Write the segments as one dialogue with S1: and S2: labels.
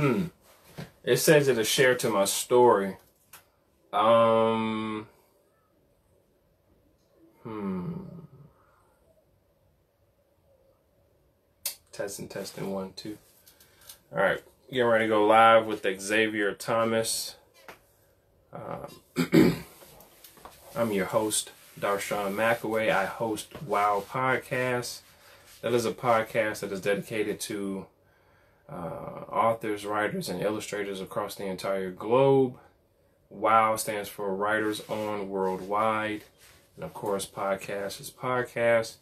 S1: Hmm. It says it'll share to my story. Um. Hmm. Testing, testing, one, two. All right, getting ready to go live with Xavier Thomas. Um, I'm your host, Darshawn McAway. I host Wow Podcast. That is a podcast that is dedicated to uh, authors, writers, and illustrators across the entire globe. WOW stands for Writers On Worldwide. And of course, podcast is podcast.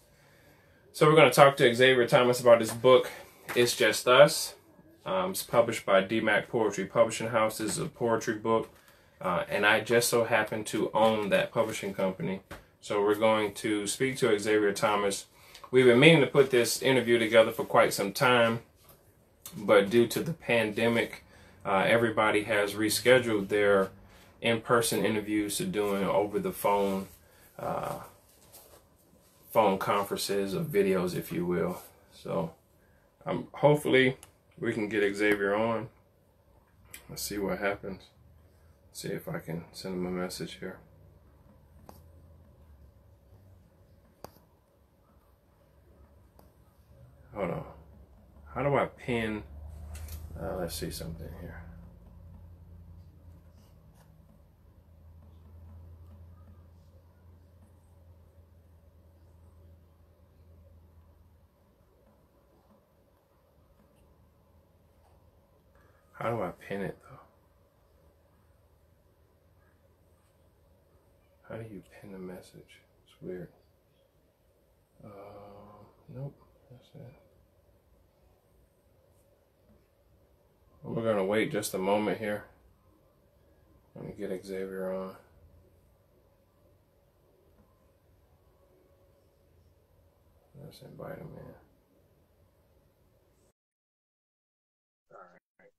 S1: So we're going to talk to Xavier Thomas about his book, It's Just Us. Um, it's published by DMAC Poetry Publishing House. This is a poetry book. Uh, and I just so happen to own that publishing company. So we're going to speak to Xavier Thomas. We've been meaning to put this interview together for quite some time but due to the pandemic, uh, everybody has rescheduled their in-person interviews to doing over the phone, uh, phone conferences or videos, if you will. So, um, hopefully, we can get Xavier on. Let's see what happens. See if I can send him a message here. Hold on. How do I pin? Uh, let's see something here. How do I pin it though? How do you pin a message? It's weird. Uh, nope, that's it. We're gonna wait just a moment here. Let me get Xavier on. Let's invite him in. Alright.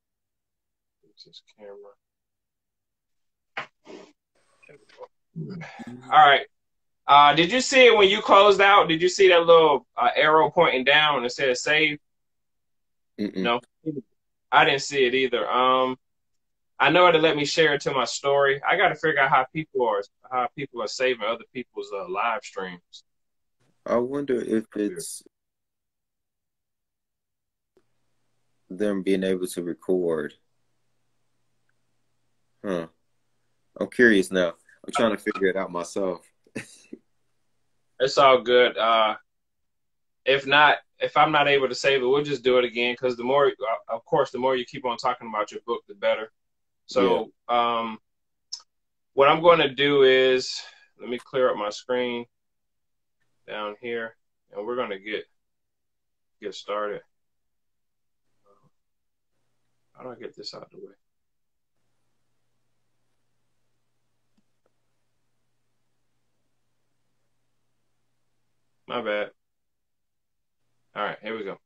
S1: It's his camera. All right. Uh, did you see it when you closed out? Did you see that little uh, arrow pointing down and it said save?
S2: Mm-mm.
S1: No. I didn't see it either. Um, I know it'll let me share it to my story. I got to figure out how people are how people are saving other people's uh, live streams.
S2: I wonder if it's them being able to record. Huh. I'm curious now. I'm trying to figure it out myself.
S1: It's all good. Uh, if not, if I'm not able to save it, we'll just do it again because the more, uh, of course, the more you keep on talking about your book, the better. So, yeah. um, what I'm going to do is let me clear up my screen down here, and we're going to get get started. How do I get this out of the way? My bad. All right, here we go.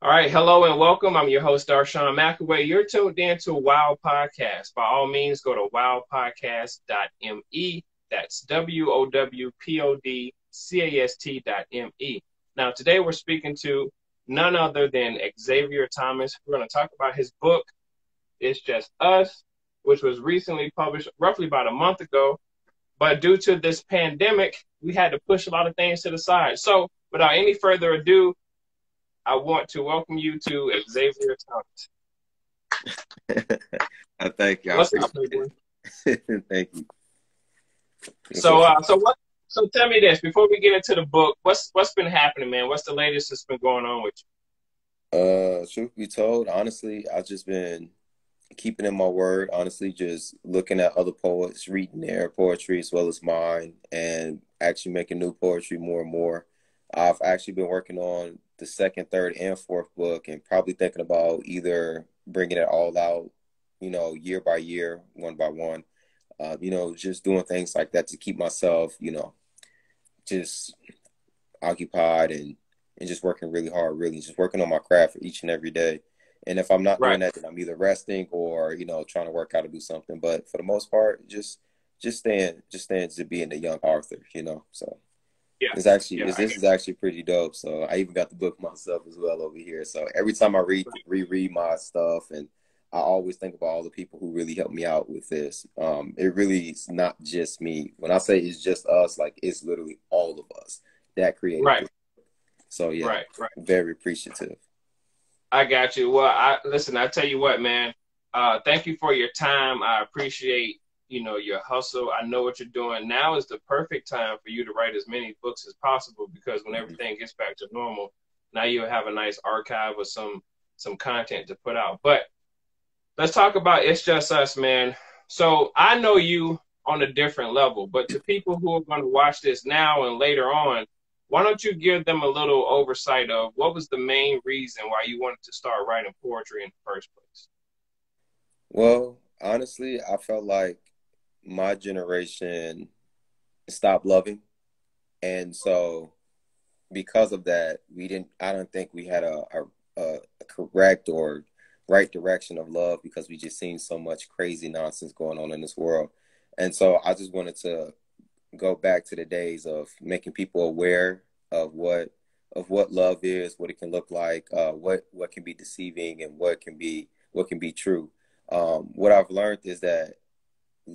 S1: All right, hello and welcome. I'm your host, Darshawn McAway. You're tuned in to Wow Podcast. By all means, go to wowpodcast.me. That's W O W P O D C A S T dot M E. Now, today we're speaking to none other than Xavier Thomas. We're going to talk about his book, It's Just Us, which was recently published roughly about a month ago. But due to this pandemic, we had to push a lot of things to the side. So, without any further ado, I want to welcome you to Xavier
S2: Thomas. I thank you.
S1: What's up,
S2: thank you.
S1: So, uh, so what? So, tell me this before we get into the book. What's what's been happening, man? What's the latest that's been going on with
S2: you? Uh, truth be told, honestly, I've just been keeping in my word. Honestly, just looking at other poets, reading their poetry as well as mine, and actually making new poetry more and more. I've actually been working on the second, third, and fourth book, and probably thinking about either bringing it all out, you know, year by year, one by one. Uh, you know, just doing things like that to keep myself, you know, just occupied and and just working really hard, really just working on my craft each and every day. And if I'm not right. doing that, then I'm either resting or you know trying to work out to do something. But for the most part, just just staying, just staying to being a young author, you know. So Yeah. It's actually yeah, this is actually pretty dope. So I even got the book myself as well over here. So every time I read reread my stuff and I always think about all the people who really helped me out with this. Um, it really is not just me. When I say it's just us, like it's literally all of us that created
S1: right.
S2: It. So yeah,
S1: right, right.
S2: very appreciative.
S1: I got you. Well, I listen. I tell you what, man. Uh, thank you for your time. I appreciate you know your hustle. I know what you're doing. Now is the perfect time for you to write as many books as possible because when mm-hmm. everything gets back to normal, now you'll have a nice archive of some some content to put out. But let's talk about it's just us, man. So I know you on a different level, but to people who are going to watch this now and later on, why don't you give them a little oversight of what was the main reason why you wanted to start writing poetry in the first place?
S2: Well, honestly, I felt like my generation stopped loving. And so because of that, we didn't I don't think we had a, a, a correct or right direction of love because we just seen so much crazy nonsense going on in this world. And so I just wanted to go back to the days of making people aware of what of what love is, what it can look like, uh, what what can be deceiving, and what can be what can be true. Um, what I've learned is that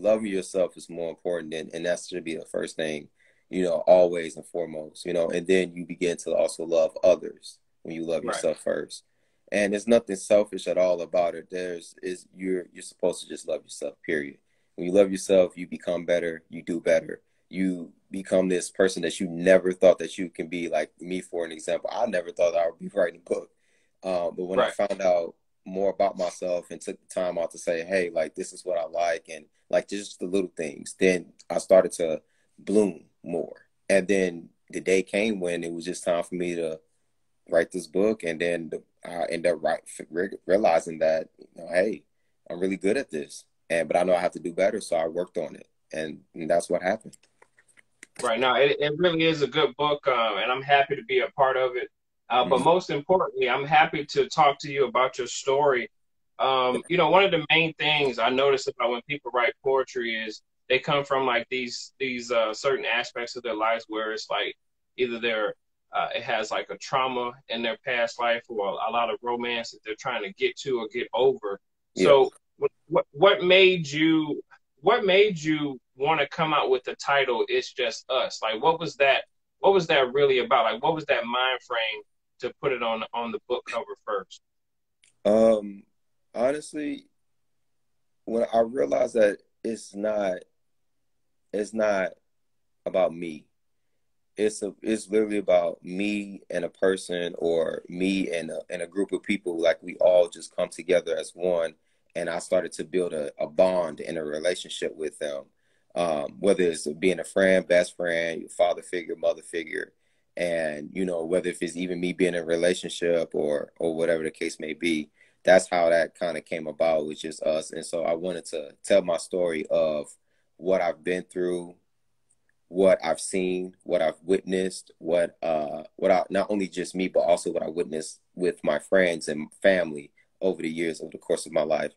S2: loving yourself is more important, than, and that should be the first thing, you know, always and foremost, you know, and then you begin to also love others when you love right. yourself first. And there's nothing selfish at all about it. There's is you're you're supposed to just love yourself. Period. When you love yourself, you become better. You do better you become this person that you never thought that you can be. Like me, for an example, I never thought I would be writing a book. Um, but when right. I found out more about myself and took the time out to say, hey, like this is what I like, and like just the little things, then I started to bloom more. And then the day came when it was just time for me to write this book, and then the, I ended up right, realizing that, you know, hey, I'm really good at this, and but I know I have to do better, so I worked on it, and, and that's what happened.
S1: Right now, it, it really is a good book, um, and I'm happy to be a part of it. Uh, mm-hmm. But most importantly, I'm happy to talk to you about your story. Um, you know, one of the main things I notice about when people write poetry is they come from like these these uh, certain aspects of their lives where it's like either they're uh, it has like a trauma in their past life or a lot of romance that they're trying to get to or get over. Yeah. So, what what made you what made you want to come out with the title "It's Just Us"? Like, what was that? What was that really about? Like, what was that mind frame to put it on on the book cover first?
S2: Um, honestly, when I realized that it's not, it's not about me. It's a, it's literally about me and a person, or me and a, and a group of people. Like we all just come together as one, and I started to build a, a bond and a relationship with them um, whether it's being a friend, best friend, father figure, mother figure, and you know whether if it's even me being in a relationship or or whatever the case may be. That's how that kind of came about, which is us. And so I wanted to tell my story of what I've been through, what I've seen, what I've witnessed, what uh what I not only just me, but also what I witnessed with my friends and family over the years, over the course of my life.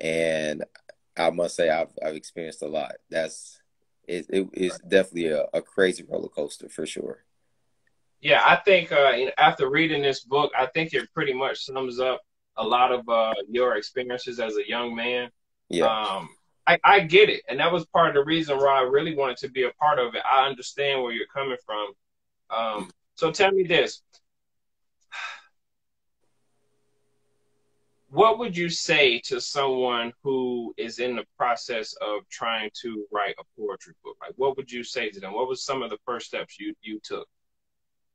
S2: And I must say I've I've experienced a lot. That's it, it it's definitely a, a crazy roller coaster for sure.
S1: Yeah, I think uh, after reading this book, I think it pretty much sums up a lot of uh, your experiences as a young man. Yeah. Um, I, I get it, and that was part of the reason why I really wanted to be a part of it. I understand where you're coming from. Um, so tell me this: what would you say to someone who is in the process of trying to write a poetry book? Like, what would you say to them? What was some of the first steps you you took?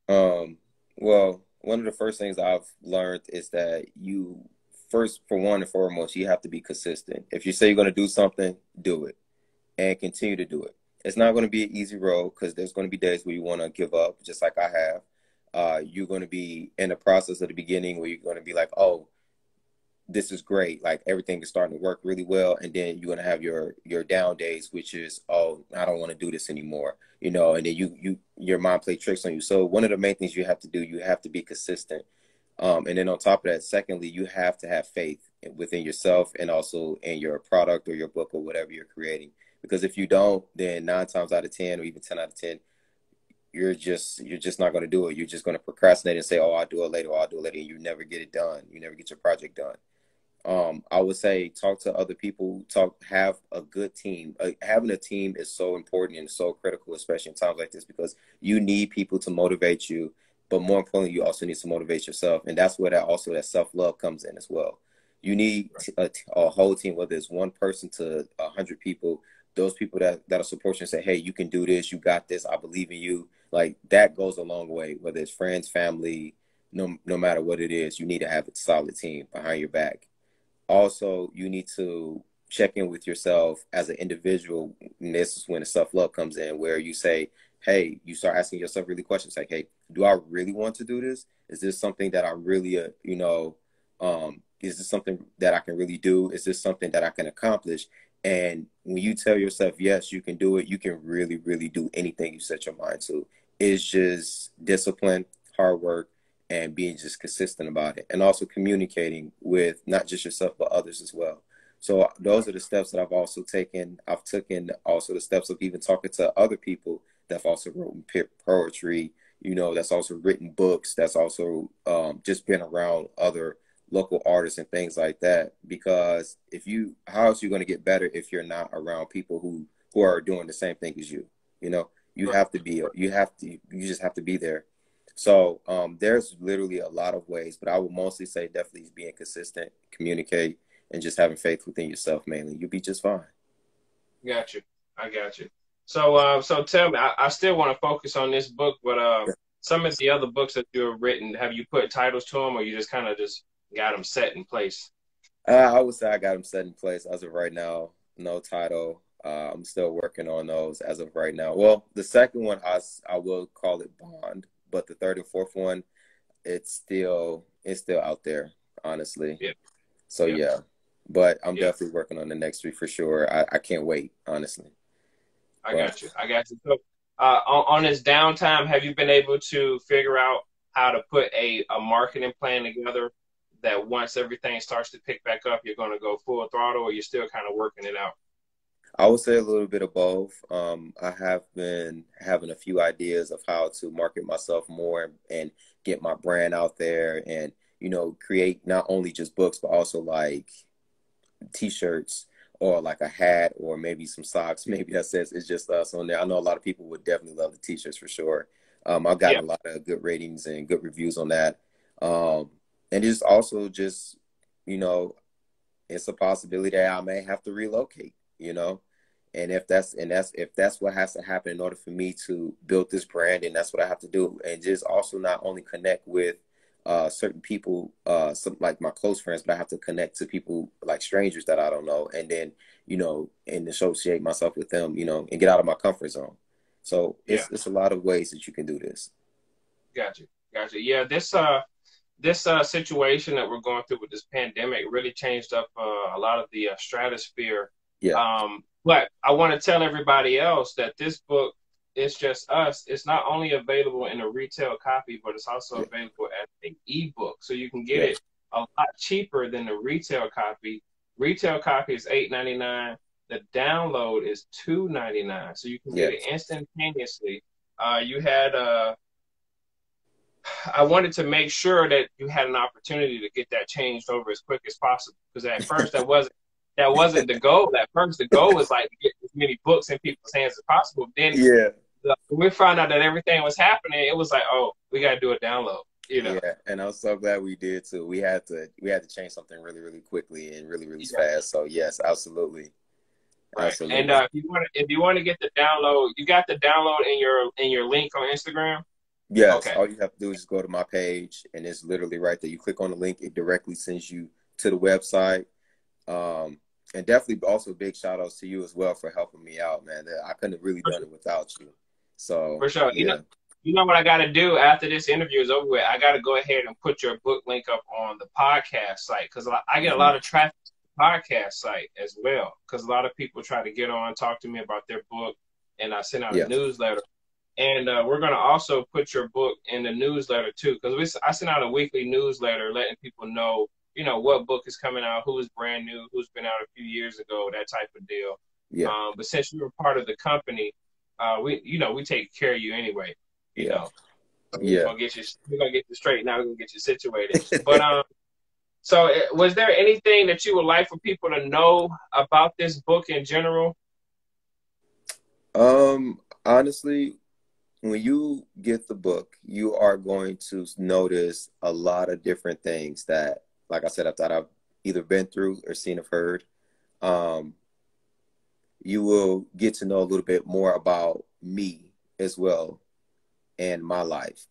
S2: Um. Well, one of the first things I've learned is that you first, for one and foremost, you have to be consistent. If you say you're going to do something, do it, and continue to do it. It's not going to be an easy road because there's going to be days where you want to give up, just like I have. Uh, you're going to be in the process of the beginning where you're going to be like, oh this is great. Like everything is starting to work really well. And then you're gonna have your your down days, which is, oh, I don't want to do this anymore. You know, and then you you your mind play tricks on you. So one of the main things you have to do, you have to be consistent. Um, and then on top of that, secondly, you have to have faith within yourself and also in your product or your book or whatever you're creating. Because if you don't, then nine times out of ten, or even ten out of ten, you're just you're just not going to do it. You're just going to procrastinate and say, "Oh, I'll do it later. I'll do it later," and you never get it done. You never get your project done. Um, I would say talk to other people. Talk, have a good team. Uh, having a team is so important and so critical, especially in times like this, because you need people to motivate you. But more importantly, you also need to motivate yourself, and that's where that also that self love comes in as well. You need a, a whole team, whether it's one person to a hundred people. Those people that that'll support you and say, "Hey, you can do this. You got this. I believe in you." Like that goes a long way. Whether it's friends, family, no no matter what it is, you need to have a solid team behind your back. Also, you need to check in with yourself as an individual. And this is when the self love comes in, where you say, "Hey," you start asking yourself really questions like, "Hey, do I really want to do this? Is this something that I really, uh, you know, um, is this something that I can really do? Is this something that I can accomplish?" And when you tell yourself, yes, you can do it, you can really, really do anything you set your mind to. It's just discipline, hard work, and being just consistent about it. And also communicating with not just yourself, but others as well. So those are the steps that I've also taken. I've taken also the steps of even talking to other people that've also written poetry, you know, that's also written books, that's also um, just been around other local artists and things like that because if you how else you going to get better if you're not around people who who are doing the same thing as you you know you have to be you have to you just have to be there so um, there's literally a lot of ways but i would mostly say definitely being consistent communicate and just having faith within yourself mainly you'll be just fine
S1: got you i got you so uh, so tell me i, I still want to focus on this book but uh, some of the other books that you've written have you put titles to them or you just kind of just got them set in place?
S2: Uh, I would say I got them set in place as of right now. No title. Uh, I'm still working on those as of right now. Well, the second one I, I will call it Bond, but the third and fourth one, it's still it's still out there, honestly.
S1: Yeah.
S2: So yeah, yeah. but I'm yeah. definitely working on the next three for sure. I, I can't wait, honestly.
S1: I but, got you. I got you. So, uh, on, on this downtime, have you been able to figure out how to put a, a marketing plan together that once everything starts to pick back up, you're going to go full throttle, or you're still kind of working it out?
S2: I would say a little bit of both. Um, I have been having a few ideas of how to market myself more and get my brand out there, and you know, create not only just books but also like T-shirts or like a hat or maybe some socks. Maybe that says it's just us on there. I know a lot of people would definitely love the T-shirts for sure. Um, I've gotten yeah. a lot of good ratings and good reviews on that. Um, and just also just you know it's a possibility that i may have to relocate you know and if that's and that's if that's what has to happen in order for me to build this brand and that's what i have to do and just also not only connect with uh, certain people uh, some like my close friends but i have to connect to people like strangers that i don't know and then you know and associate myself with them you know and get out of my comfort zone so it's yeah. it's a lot of ways that you can do this
S1: gotcha gotcha yeah this uh this uh, situation that we're going through with this pandemic really changed up uh, a lot of the uh, stratosphere.
S2: Yeah.
S1: Um, but I want to tell everybody else that this book is just us. It's not only available in a retail copy, but it's also yeah. available as an ebook. So you can get yeah. it a lot cheaper than the retail copy. Retail copy is eight ninety nine. The download is two ninety nine. So you can get it instantaneously. Uh, you had uh, I wanted to make sure that you had an opportunity to get that changed over as quick as possible. Because at first that wasn't that wasn't the goal. At first the goal was like get as many books in people's hands as possible. Then
S2: yeah,
S1: the, we found out that everything was happening, it was like, oh, we got to do a download. You know?
S2: Yeah, and I'm so glad we did too. We had to we had to change something really really quickly and really really yeah. fast. So yes, absolutely.
S1: Right. Absolutely. And uh, if you want to, if you want to get the download, you got the download in your in your link on Instagram.
S2: Yes. Okay. All you have to do is just go to my page, and it's literally right there. You click on the link; it directly sends you to the website. Um, and definitely, also big shout outs to you as well for helping me out, man. I couldn't have really done it without you. So
S1: for sure, yeah. you know, you know what I got to do after this interview is over with. I got to go ahead and put your book link up on the podcast site because I get a lot of traffic to the podcast site as well. Because a lot of people try to get on, talk to me about their book, and I send out yeah. a newsletter. And uh, we're going to also put your book in the newsletter too, because I send out a weekly newsletter letting people know, you know, what book is coming out, who's brand new, who's been out a few years ago, that type of deal.
S2: Yeah.
S1: Um, but since you were part of the company, uh, we, you know, we take care of you anyway. You
S2: Yeah.
S1: know,
S2: Yeah.
S1: we're gonna get you. We're gonna get you straight. Now we're gonna get you situated. but um, so uh, was there anything that you would like for people to know about this book in general?
S2: Um, honestly, when you get the book, you are going to notice a lot of different things that, like I said, I've, thought I've either been through or seen or heard. Um, you will get to know a little bit more about me as well and my life.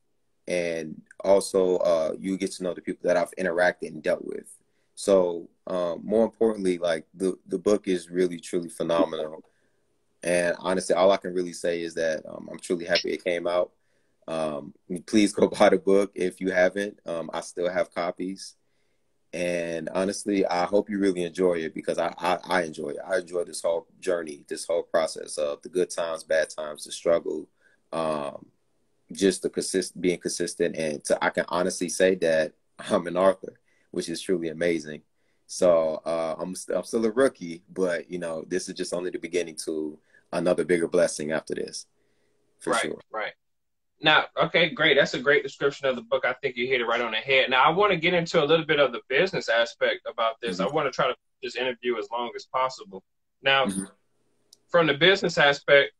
S2: And also, uh, you get to know the people that I've interacted and dealt with. So, um, more importantly, like the, the book is really, truly phenomenal. And honestly, all I can really say is that um, I'm truly happy it came out. Um, please go buy the book if you haven't. Um, I still have copies. And honestly, I hope you really enjoy it because I, I, I enjoy it. I enjoy this whole journey, this whole process of the good times, bad times, the struggle, um, just the consist being consistent. And to, I can honestly say that I'm an author, which is truly amazing. So uh, I'm st- I'm still a rookie, but you know this is just only the beginning to another bigger blessing after this, for
S1: right,
S2: sure.
S1: Right. Now, okay, great. That's a great description of the book. I think you hit it right on the head. Now, I want to get into a little bit of the business aspect about this.
S2: Mhm.
S1: I want to try to this interview as long as possible. Now,
S2: Mhm.
S1: from the business aspect,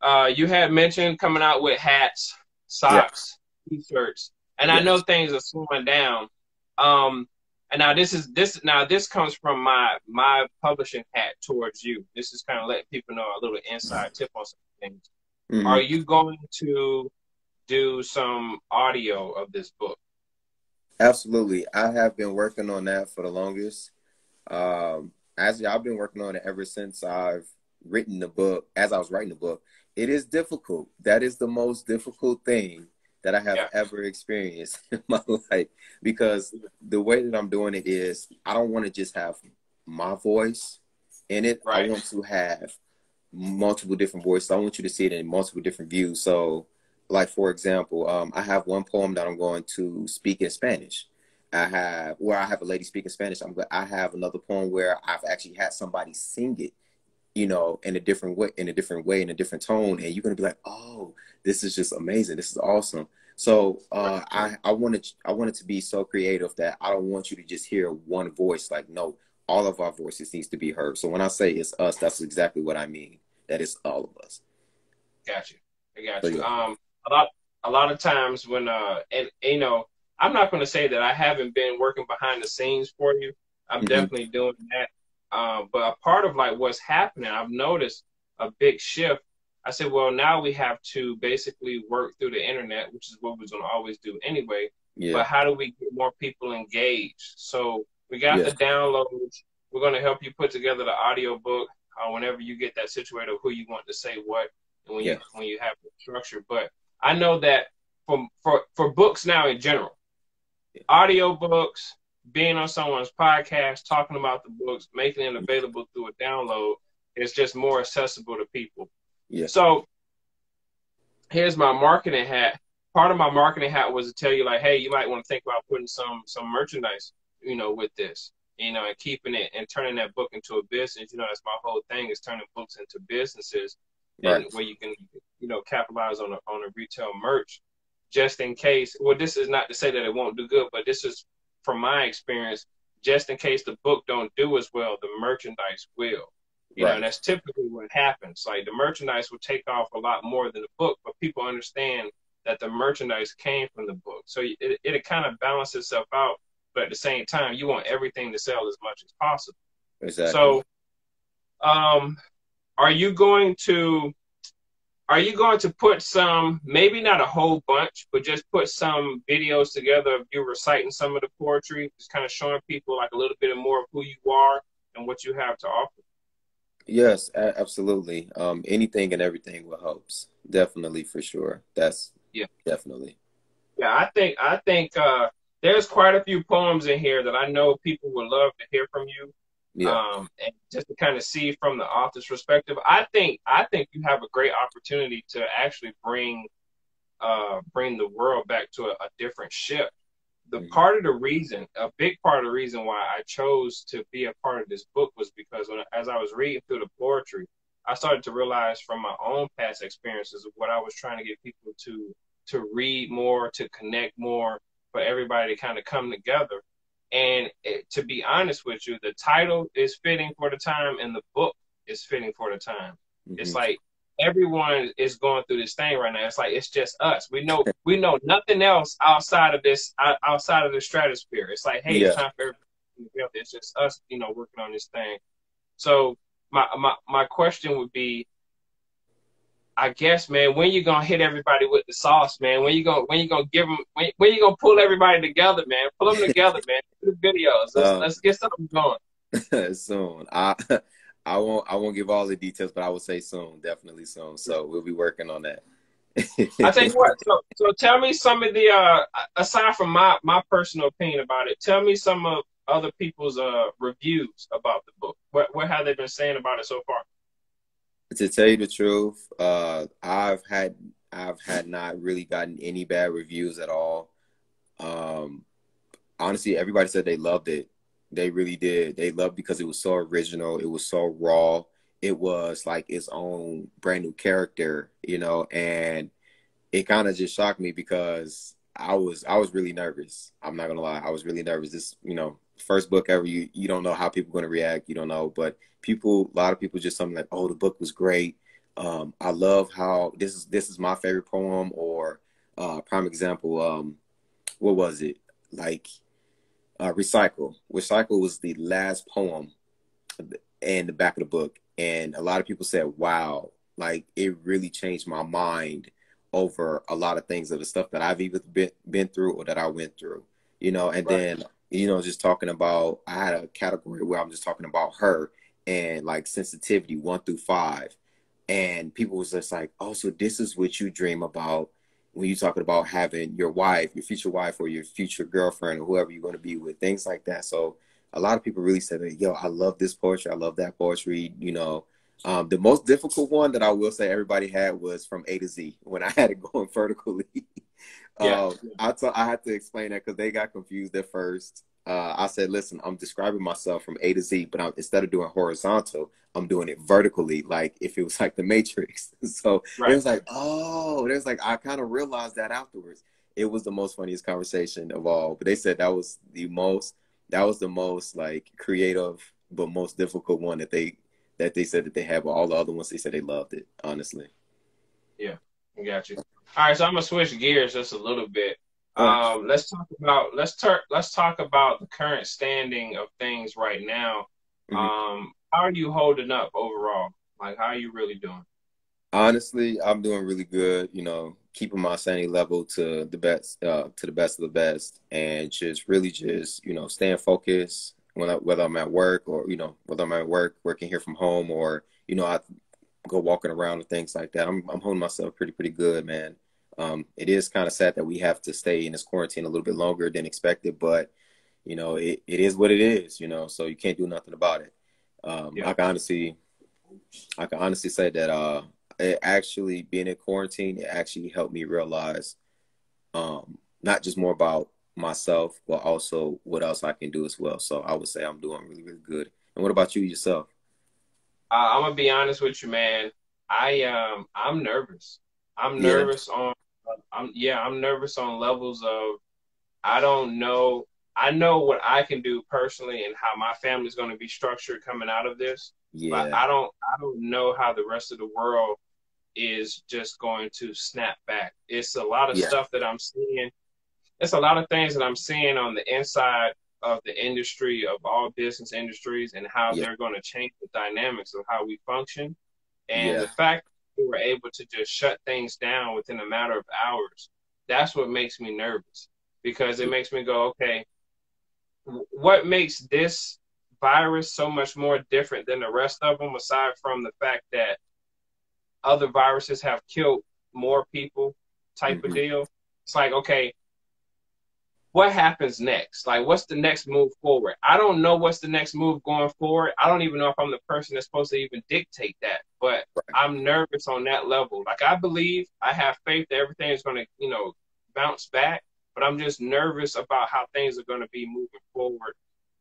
S1: uh, you had mentioned coming out with hats, socks, t-shirts, and I know things are slowing down. Um, and now this is this now this comes from my my publishing hat towards you. This is kind of letting people know a little inside tip on some things.
S2: Mhm.
S1: Are you going to do some audio of this book?
S2: Absolutely. I have been working on that for the longest. Um, actually, I've been working on it ever since I've written the book. As I was writing the book, it is difficult. That is the most difficult thing that I have
S1: Yeah.
S2: ever experienced in my life because the way that I'm doing it is I don't want to just have my voice in it.
S1: Right.
S2: I want to have multiple different voices. I want you to see it in multiple different views. So, like for example, um, I have one poem that I'm going to speak in Spanish. I have where I have a lady speaking Spanish. I'm I have another poem where I've actually had somebody sing it, you know, in a different way, in a different way, in a different tone, and you're gonna be like, oh, this is just amazing. This is awesome. So uh, I I wanted I wanted to be so creative that I don't want you to just hear one voice. Like no, all of our voices needs to be heard. So when I say it's us, that's exactly what I mean. That it's all of us.
S1: Got you. I got you. Um, a lot, a lot of times when, uh, and you know, I'm not going to say that I haven't been working behind the scenes for you. I'm
S2: Mhm.
S1: definitely doing that. Um, but a part of like what's happening, I've noticed a big shift. I said, well, now we have to basically work through the internet, which is what we're going to always do anyway.
S2: Yeah.
S1: But how do we get more people engaged? So we got
S2: Yeah.
S1: the downloads. We're going to help you put together the audio book uh, whenever you get that situated of who you want to say what and when
S2: Yeah.
S1: you when you have the structure. But I know that for for for books now in general, audio books, being on someone's podcast, talking about the books, making it available through a download is just more accessible to people.
S2: Yeah.
S1: So here's my marketing hat. Part of my marketing hat was to tell you like, hey, you might want to think about putting some some merchandise, you know, with this, you know, and keeping it and turning that book into a business. You know, that's my whole thing is turning books into businesses, and
S2: Right.
S1: where you can, you know, capitalize on a on a retail merch, just in case. Well, this is not to say that it won't do good, but this is from my experience. Just in case the book don't do as well, the merchandise will. You know, and that's typically what happens. Like the merchandise will take off a lot more than the book, but people understand that the merchandise came from the book. So it it kind of balances itself out, but at the same time, you want everything to sell as much as possible.
S2: Exactly.
S1: So, um, are you going to are you going to put some maybe not a whole bunch, but just put some videos together of you reciting some of the poetry, just kind of showing people like a little bit more of who you are and what you have to offer?
S2: Yes, absolutely. Um, anything and everything will helps. Definitely for sure. That's
S1: Yeah.
S2: definitely.
S1: Yeah, I think I think uh, there's quite a few poems in here that I know people would love to hear from you.
S2: Yeah.
S1: Um, and just to kind of see from the author's perspective, I think I think you have a great opportunity to actually bring uh, bring the world back to a, a different ship. The
S2: Mhm.
S1: part of the reason, a big part of the reason why I chose to be a part of this book was because when, as I was reading through the poetry, I started to realize from my own past experiences of what I was trying to get people to to read more, to connect more, for everybody to kind of come together. And it, to be honest with you, the title is fitting for the time, and the book is fitting for the time. Mm-hmm. It's like everyone is going through this thing right now. It's like it's just us. We know we know nothing else outside of this outside of the stratosphere. It's like hey, yeah. it's time for everybody. It's just us, you know, working on this thing. So my my my question would be, I guess, man, when you gonna hit everybody with the sauce, man? When you gonna when you gonna give them? When, when you gonna pull everybody together, man? Pull them together, man. Do the videos. Let's, um, let's get something going.
S2: soon. I I won't I won't give all the details, but I will say soon, definitely soon. So we'll be working on that.
S1: I tell you what. So, so tell me some of the uh, aside from my my personal opinion about it. Tell me some of other people's uh reviews about the book. What what have they been saying about it so far?
S2: To tell you the truth, uh, I've had I've had not really gotten any bad reviews at all. Um, honestly, everybody said they loved it. They really did. They loved because it was so original. It was so raw. It was like its own brand new character, you know, and it kind of just shocked me because I was I was really nervous. I'm not gonna lie, I was really nervous. This, you know, first book ever. You you don't know how people are gonna react. You don't know, but people, a lot of people just something like, oh, the book was great. Um, I love how this is this is my favorite poem. Or uh, prime example, um, what was it like? Uh, Recycle. Recycle was the last poem in the back of the book, and a lot of people said, "Wow, like it really changed my mind." over a lot of things of the stuff that I've even been been through or that I went through, you know. And right. then you know, just talking about I had a category where I'm just talking about her and like sensitivity one through five, and people was just like, oh, so this is what you dream about when you're talking about having your wife, your future wife, or your future girlfriend, or whoever you're going to be with, things like that. So a lot of people really said, yo, I love this poetry, I love that poetry, you know um, the most difficult one that I will say everybody had was from A to Z when I had it going vertically. Yeah. Um, I, t- I had to explain that because they got confused at first. Uh, I said, listen, I'm describing myself from A to Z, but I'm, instead of doing horizontal, I'm doing it vertically, like if it was like the Matrix. so right. it was like, oh, there's like, I kind of realized that afterwards. It was the most funniest conversation of all. But they said that was the most, that was the most like creative, but most difficult one that they that they said that they have. All the other ones, they said they loved it. Honestly.
S1: Yeah, I got you. All right, so I'm gonna switch gears just a little bit. Um, let's talk about let's turn let's talk about the current standing of things right now. Mm-hmm. Um, how are you holding up overall? Like, how are you really doing?
S2: Honestly, I'm doing really good. You know, keeping my sanity level to the best, uh, to the best of the best, and just really just you know staying focused, when I, whether I'm at work or you know whether I'm at work working here from home or you know I go walking around and things like that. I'm I'm holding myself pretty pretty good, man. Um, it is kind of sad that we have to stay in this quarantine a little bit longer than expected, but you know it, it is what it is. You know, so you can't do nothing about it. Um, yeah. I can honestly, I can honestly say that uh, it actually being in quarantine, it actually helped me realize um, not just more about myself, but also what else I can do as well. So I would say I'm doing really, really good. And what about you yourself?
S1: Uh, I'm gonna be honest with you, man. I um I'm nervous. I'm nervous yeah. on. I'm yeah. I'm nervous on levels of. I don't know. I know what I can do personally and how my family's going to be structured coming out of this. Yeah. But I don't. I don't know how the rest of the world is just going to snap back. It's a lot of yeah. stuff that I'm seeing it's a lot of things that I'm seeing on the inside of the industry of all business industries and how yeah. they're going to change the dynamics of how we function. And yeah. the fact that we were able to just shut things down within a matter of hours, that's what makes me nervous because it makes me go, okay, what makes this virus so much more different than the rest of them, aside from the fact that other viruses have killed more people type mm-hmm. of deal? It's like, okay, what happens next? Like, what's the next move forward? I don't know what's the next move going forward. I don't even know if I'm the person that's supposed to even dictate that, but right. I'm nervous on that level. Like, I believe, I have faith that everything is going to, you know, bounce back, but I'm just nervous about how things are going to be moving forward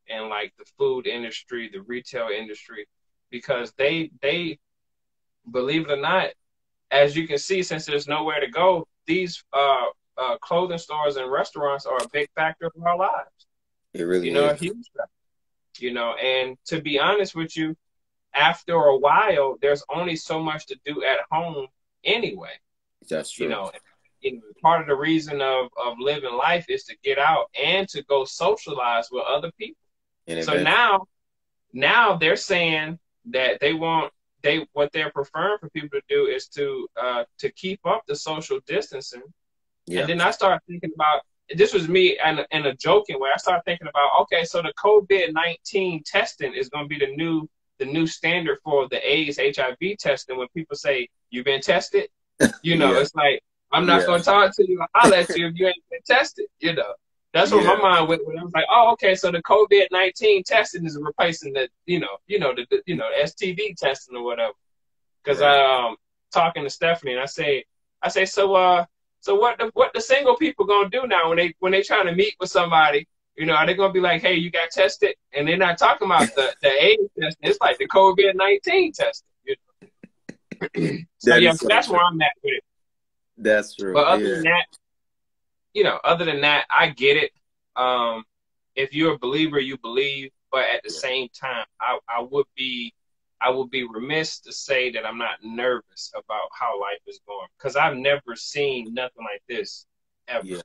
S1: in like the food industry, the retail industry, because they, they, believe it or not, as you can see, since there's nowhere to go, these uh, uh, clothing stores and restaurants are a big factor of our lives.
S2: It really
S1: you know,
S2: is.
S1: a huge factor. You know, and to be honest with you, after a while, there's only so much to do at home anyway.
S2: That's true.
S1: You know, know, part of the reason of, of living life is to get out and to go socialize with other people.
S2: And
S1: So
S2: event-
S1: now, now they're saying that they want they what they're preferring for people to do is to uh, to keep up the social distancing.
S2: Yeah,
S1: And then I started thinking about this was me and in a joking way. I started thinking about okay, so the COVID nineteen testing is going to be the new the new standard for the AIDS HIV testing. When people say you've been tested, you know,
S2: Yeah.
S1: it's like I'm not
S2: Yeah.
S1: going to talk to you. I'll let you if you ain't been tested. You know, that's what my mind went when I was like, oh, okay, so the COVID nineteen testing is replacing the you know you know the, the you know STD testing or whatever. Because
S2: Right.
S1: I um talking to Stephanie and I say I say so uh so what the what the single people gonna do now when they when they trying to meet with somebody? You know, are they gonna be like, hey, you got tested? And they're not talking about the the AIDS testing. It's like the COVID nineteen testing. You know? so
S2: That
S1: yeah,
S2: so
S1: that's where I'm at with it.
S2: That's true.
S1: But other
S2: yeah.
S1: than that, you know, other than that, I get it. Um, if you're a believer, you believe. But at the
S2: Yeah.
S1: same time, I, I would be I would be remiss to say that I'm not nervous about how life is going because I've never seen nothing like this ever.
S2: Yeah.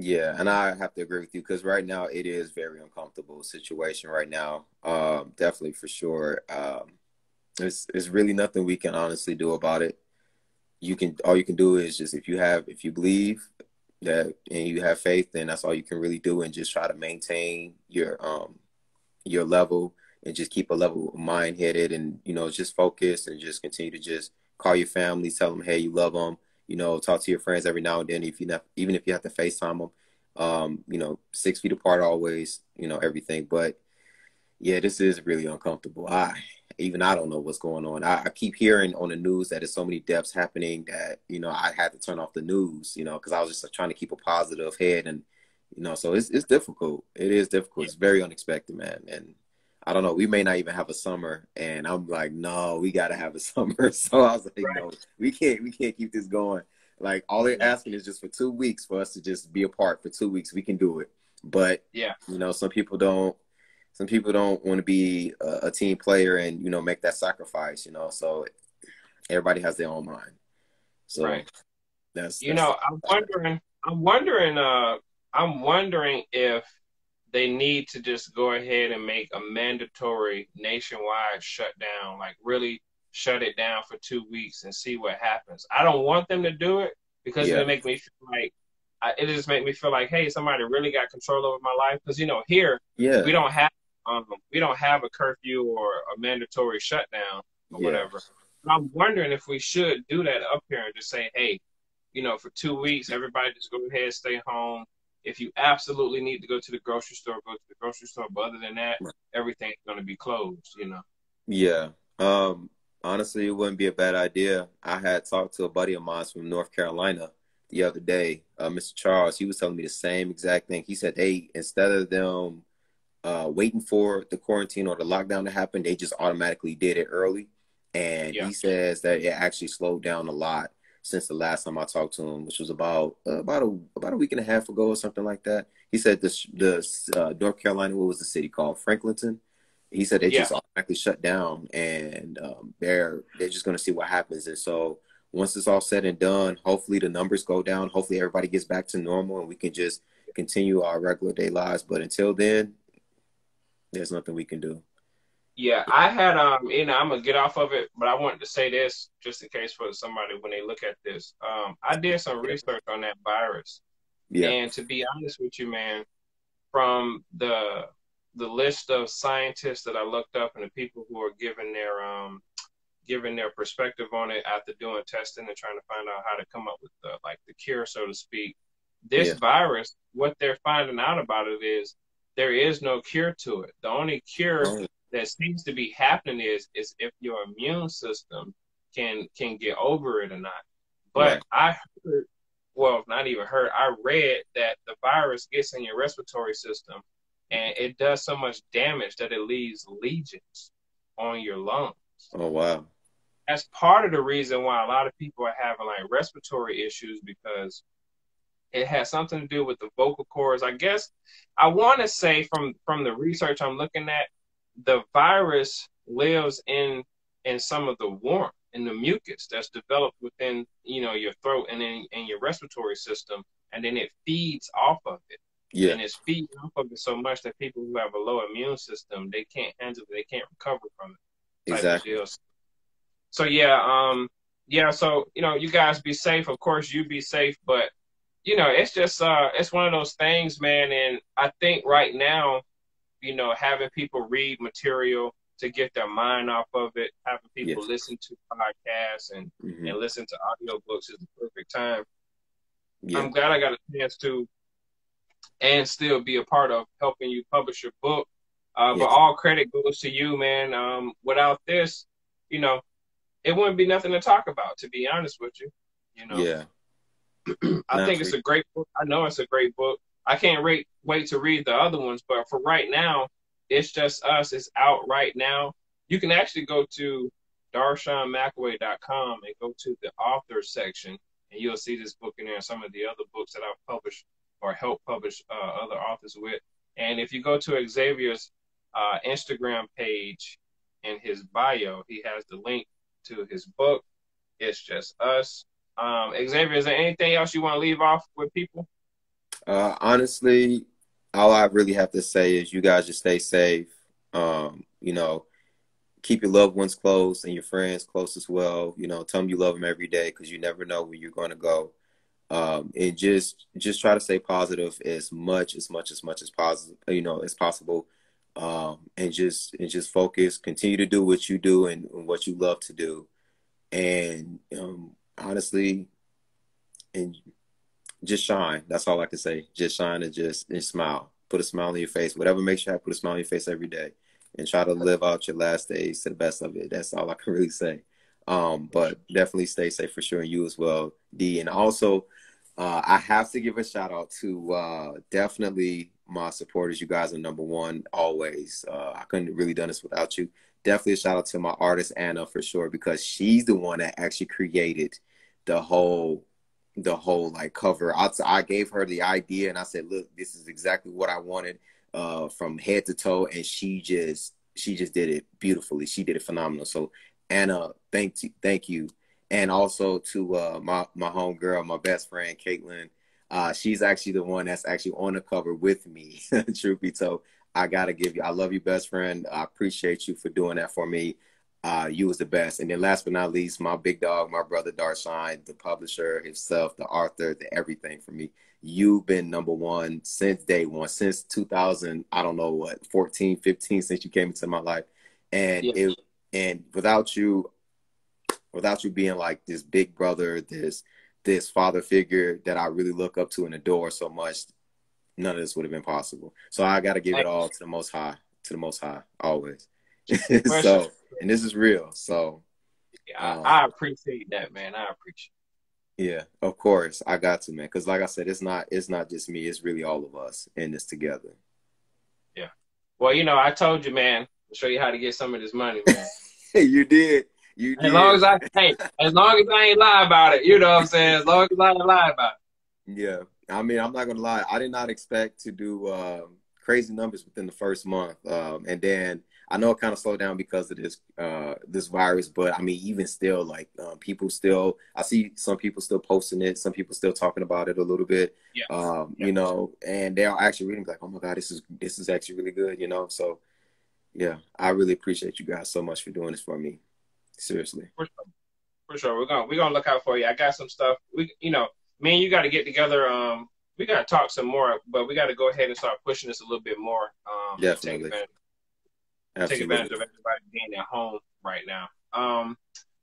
S2: Yeah, and I have to agree with you because right now it is very uncomfortable situation right now. Um, definitely for sure. Um, there's there's really nothing we can honestly do about it. You can all you can do is just if you have if you believe that and you have faith, then that's all you can really do and just try to maintain your um your level and just keep a level of mind headed and you know just focus and just continue to just call your family, tell them hey you love them, you know talk to your friends every now and then if you not even if you have to FaceTime them, um you know six feet apart always, you know everything. But yeah, this is really uncomfortable. I even I don't know what's going on. I, I keep hearing on the news that there's so many deaths happening that you know I had to turn off the news, you know, because I was just trying to keep a positive head and you know so it's it's difficult. It is difficult. It's very unexpected, man, and. I don't know. We may not even have a summer, and I'm like, no, we got to have a summer. So I was like,
S1: Right.
S2: no, we can't, we can't keep this going. Like all they're asking is just for two weeks for us to just be apart for two weeks. We can do it, but
S1: Yeah.
S2: you know, some people don't. Some people don't want to be a, a team player and you know make that sacrifice. You know, so everybody has their own mind. So
S1: Right.
S2: that's
S1: You
S2: that's-
S1: know, I'm wondering. I'm wondering. Uh, I'm wondering if they need to just go ahead and make a mandatory nationwide shutdown, like really shut it down for two weeks and see what happens. I don't want them to do it because
S2: Yeah.
S1: it'll make me feel like I, it just make me feel like, hey, somebody really got control over my life. Because you know, here
S2: yeah,
S1: we don't have um, we don't have a curfew or a mandatory shutdown or
S2: Yeah.
S1: whatever. I'm wondering if we should do that up here and just say, hey, you know, for two weeks, everybody just go ahead, stay home. If you absolutely need to go to the grocery store, go to the grocery store. But other than that,
S2: Right.
S1: everything's going to be closed. You know.
S2: Yeah. Um, honestly, it wouldn't be a bad idea. I had talked to a buddy of mine from North Carolina the other day, uh, Mr. Charles. He was telling me the same exact thing. He said, "Hey, instead of them uh, waiting for the quarantine or the lockdown to happen, they just automatically did it early." And
S1: Yeah.
S2: he says that it actually slowed down a lot since the last time I talked to him, which was about uh, about a about a week and a half ago or something like that. He said this the uh, North Carolina, what was the city called? Franklinton. He said they
S1: Yeah.
S2: just automatically shut down, and um, they're they're just going to see what happens. And so once it's all said and done, hopefully the numbers go down. Hopefully everybody gets back to normal, and we can just continue our regular day lives. But until then, there's nothing we can do.
S1: Yeah, I had um, you know, I'm gonna get off of it, but I wanted to say this just in case for somebody when they look at this. Um, I did some research on that virus,
S2: Yeah,
S1: and to be honest with you, man, from the the list of scientists that I looked up and the people who are giving their um giving their perspective on it after doing testing and trying to find out how to come up with the like the cure, so to speak. This
S2: Yeah.
S1: virus, what they're finding out about it is there is no cure to it. The only cure
S2: Oh,
S1: that seems to be happening is is if your immune system can can get over it or not. But I heard, well, not even heard, I read that the virus gets in your respiratory system and it does so much damage that it leaves legions on your lungs.
S2: oh wow.
S1: that's part of the reason why a lot of people are having like respiratory issues because it has something to do with the vocal cords. I guess I want to say from from the research I'm looking at, the virus lives in in some of the warmth in the mucus that's developed within you know your throat and in, in your respiratory system, and then it feeds off of it. Yeah. And it's feeding off of it so much that people who have a low immune system they can't handle it, they can't recover from it.
S2: Exactly.
S1: So yeah, um, yeah. So you know, you guys be safe. Of course, you be safe, but you know, it's just uh, it's one of those things, man. And I think right now, you know, having people read material to get their mind off of it, having people yes. listen to podcasts and mm-hmm. and listen to audiobooks is the perfect time. Yeah. I'm glad I got a chance to and still be a part of helping you publish your book. Uh, yes. But all credit goes to you, man. Um, without this, you know, it wouldn't be nothing to talk about, to be honest with you. You know.
S2: Yeah.
S1: I think it's a great book. I know it's a great book. I can't wait wait to read the other ones, but for right now, it's just us. It's out right now. You can actually go to darshawnmcaway.com and go to the author section, and you'll see this book in there and some of the other books that I've published or helped publish uh, other authors with. And if you go to Xavier's uh, Instagram page in his bio, he has the link to his book. It's just us. Um, Xavier, is there anything else you want to leave off with people?
S2: Uh, honestly, all I really have to say is you guys just stay safe. Um, you know, keep your loved ones close and your friends close as well. You know, tell them you love them every day because you never know where you're going to go. Um, and just just try to stay positive as much as much as much as possible. You know, as possible. Um, and just and just focus. Continue to do what you do and, and what you love to do. And um, honestly, and just shine. That's all I can say. Just shine and just and smile. Put a smile on your face. Whatever makes you happy, put a smile on your face every day. And try to live out your last days to the best of it. That's all I can really say. Um, but definitely stay safe for sure, and you as well, D. And also, uh, I have to give a shout out to uh, definitely my supporters. You guys are number one always. Uh, I couldn't really done this without you. Definitely a shout out to my artist Anna for sure because she's the one that actually created the whole the whole like cover. I, I gave her the idea and I said, look, this is exactly what I wanted uh, from head to toe, and she just she just did it beautifully. She did it phenomenal. So Anna, thank you, thank you, and also to uh, my my home girl, my best friend Caitlin. Uh, she's actually the one that's actually on the cover with me. truth be told, I gotta give you, I love you, best friend. I appreciate you for doing that for me uh, you was the best. And then last but not least, my big dog, my brother Darshawn, the publisher himself, the author, the everything for me. You've been number one since day one, since 2000, I don't know what, 14, 15, since you came into my life. And yeah. it, and without you, without you being like this big brother, this, this father figure that I really look up to and adore so much, none of this would have been possible. So I got to give it all to the most high, to the most high, always. so, and this is real. So,
S1: yeah, um, I, appreciate that, man. I appreciate.
S2: Yeah, of course, I got to, man. Because like I said, it's not it's not just me. It's really all of us in this together.
S1: Yeah. Well, you know, I told you, man. I'll show you how to get some of this money, man.
S2: you did. You did.
S1: As long as I, hey, as long as I ain't lie about it, you know what I'm saying. As long as I ain't lie about
S2: it. Yeah, I mean, I'm not gonna lie. I did not expect to do um, crazy numbers within the first month, um, and then I know it kind of slowed down because of this uh, this virus, but I mean, even still, like um, people still, I see some people still posting it, some people still talking about it a little bit, yeah. Um, yeah. you know, and they're actually reading like, oh my god, this is this is actually really good, you know. So, yeah, I really appreciate you guys so much for doing this for me. Seriously,
S1: for sure, for sure. We're gonna we're gonna look out for you. I got some stuff. We, you know, me and you got to get together. Um, we got to talk some more, but we got to go ahead and start pushing this a little bit more. Um,
S2: Definitely
S1: Absolutely. take advantage of everybody being at home right now. Um,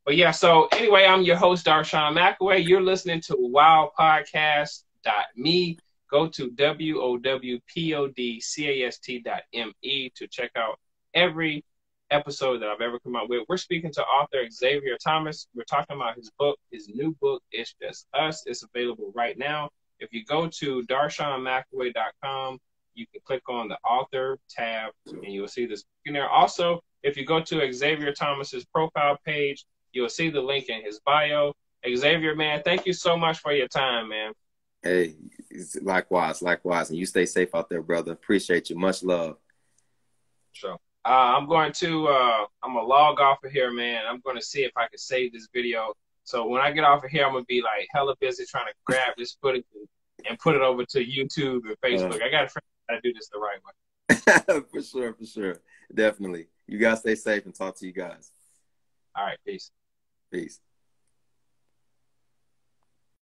S1: but yeah, so anyway, I'm your host, Darshawn McAway. You're listening to wowpodcast.me. Go to W-O-W-P-O-D-C-A-S-T.me to check out every episode that I've ever come out with. We're speaking to author Xavier Thomas. We're talking about his book, his new book, It's Just Us. It's available right now. If you go to darshawnmcaway.com you can click on the author tab and you'll see this in there. Also, if you go to Xavier Thomas's profile page, You'll see the link in his bio. Xavier, man, thank you so much for your time, man.
S2: Hey, likewise, likewise. And you stay safe out there, brother. Appreciate you. Much love.
S1: Sure. Uh, I'm going to uh, I'm gonna log off of here, man. I'm gonna see if I can save this video. So when I get off of here, I'm gonna be like hella busy trying to grab this footage and, and put it over to YouTube and Facebook. Uh, I got to do this the right
S2: way. for sure, for sure, definitely. You guys stay safe and talk to you guys.
S1: All right, peace.
S2: Peace.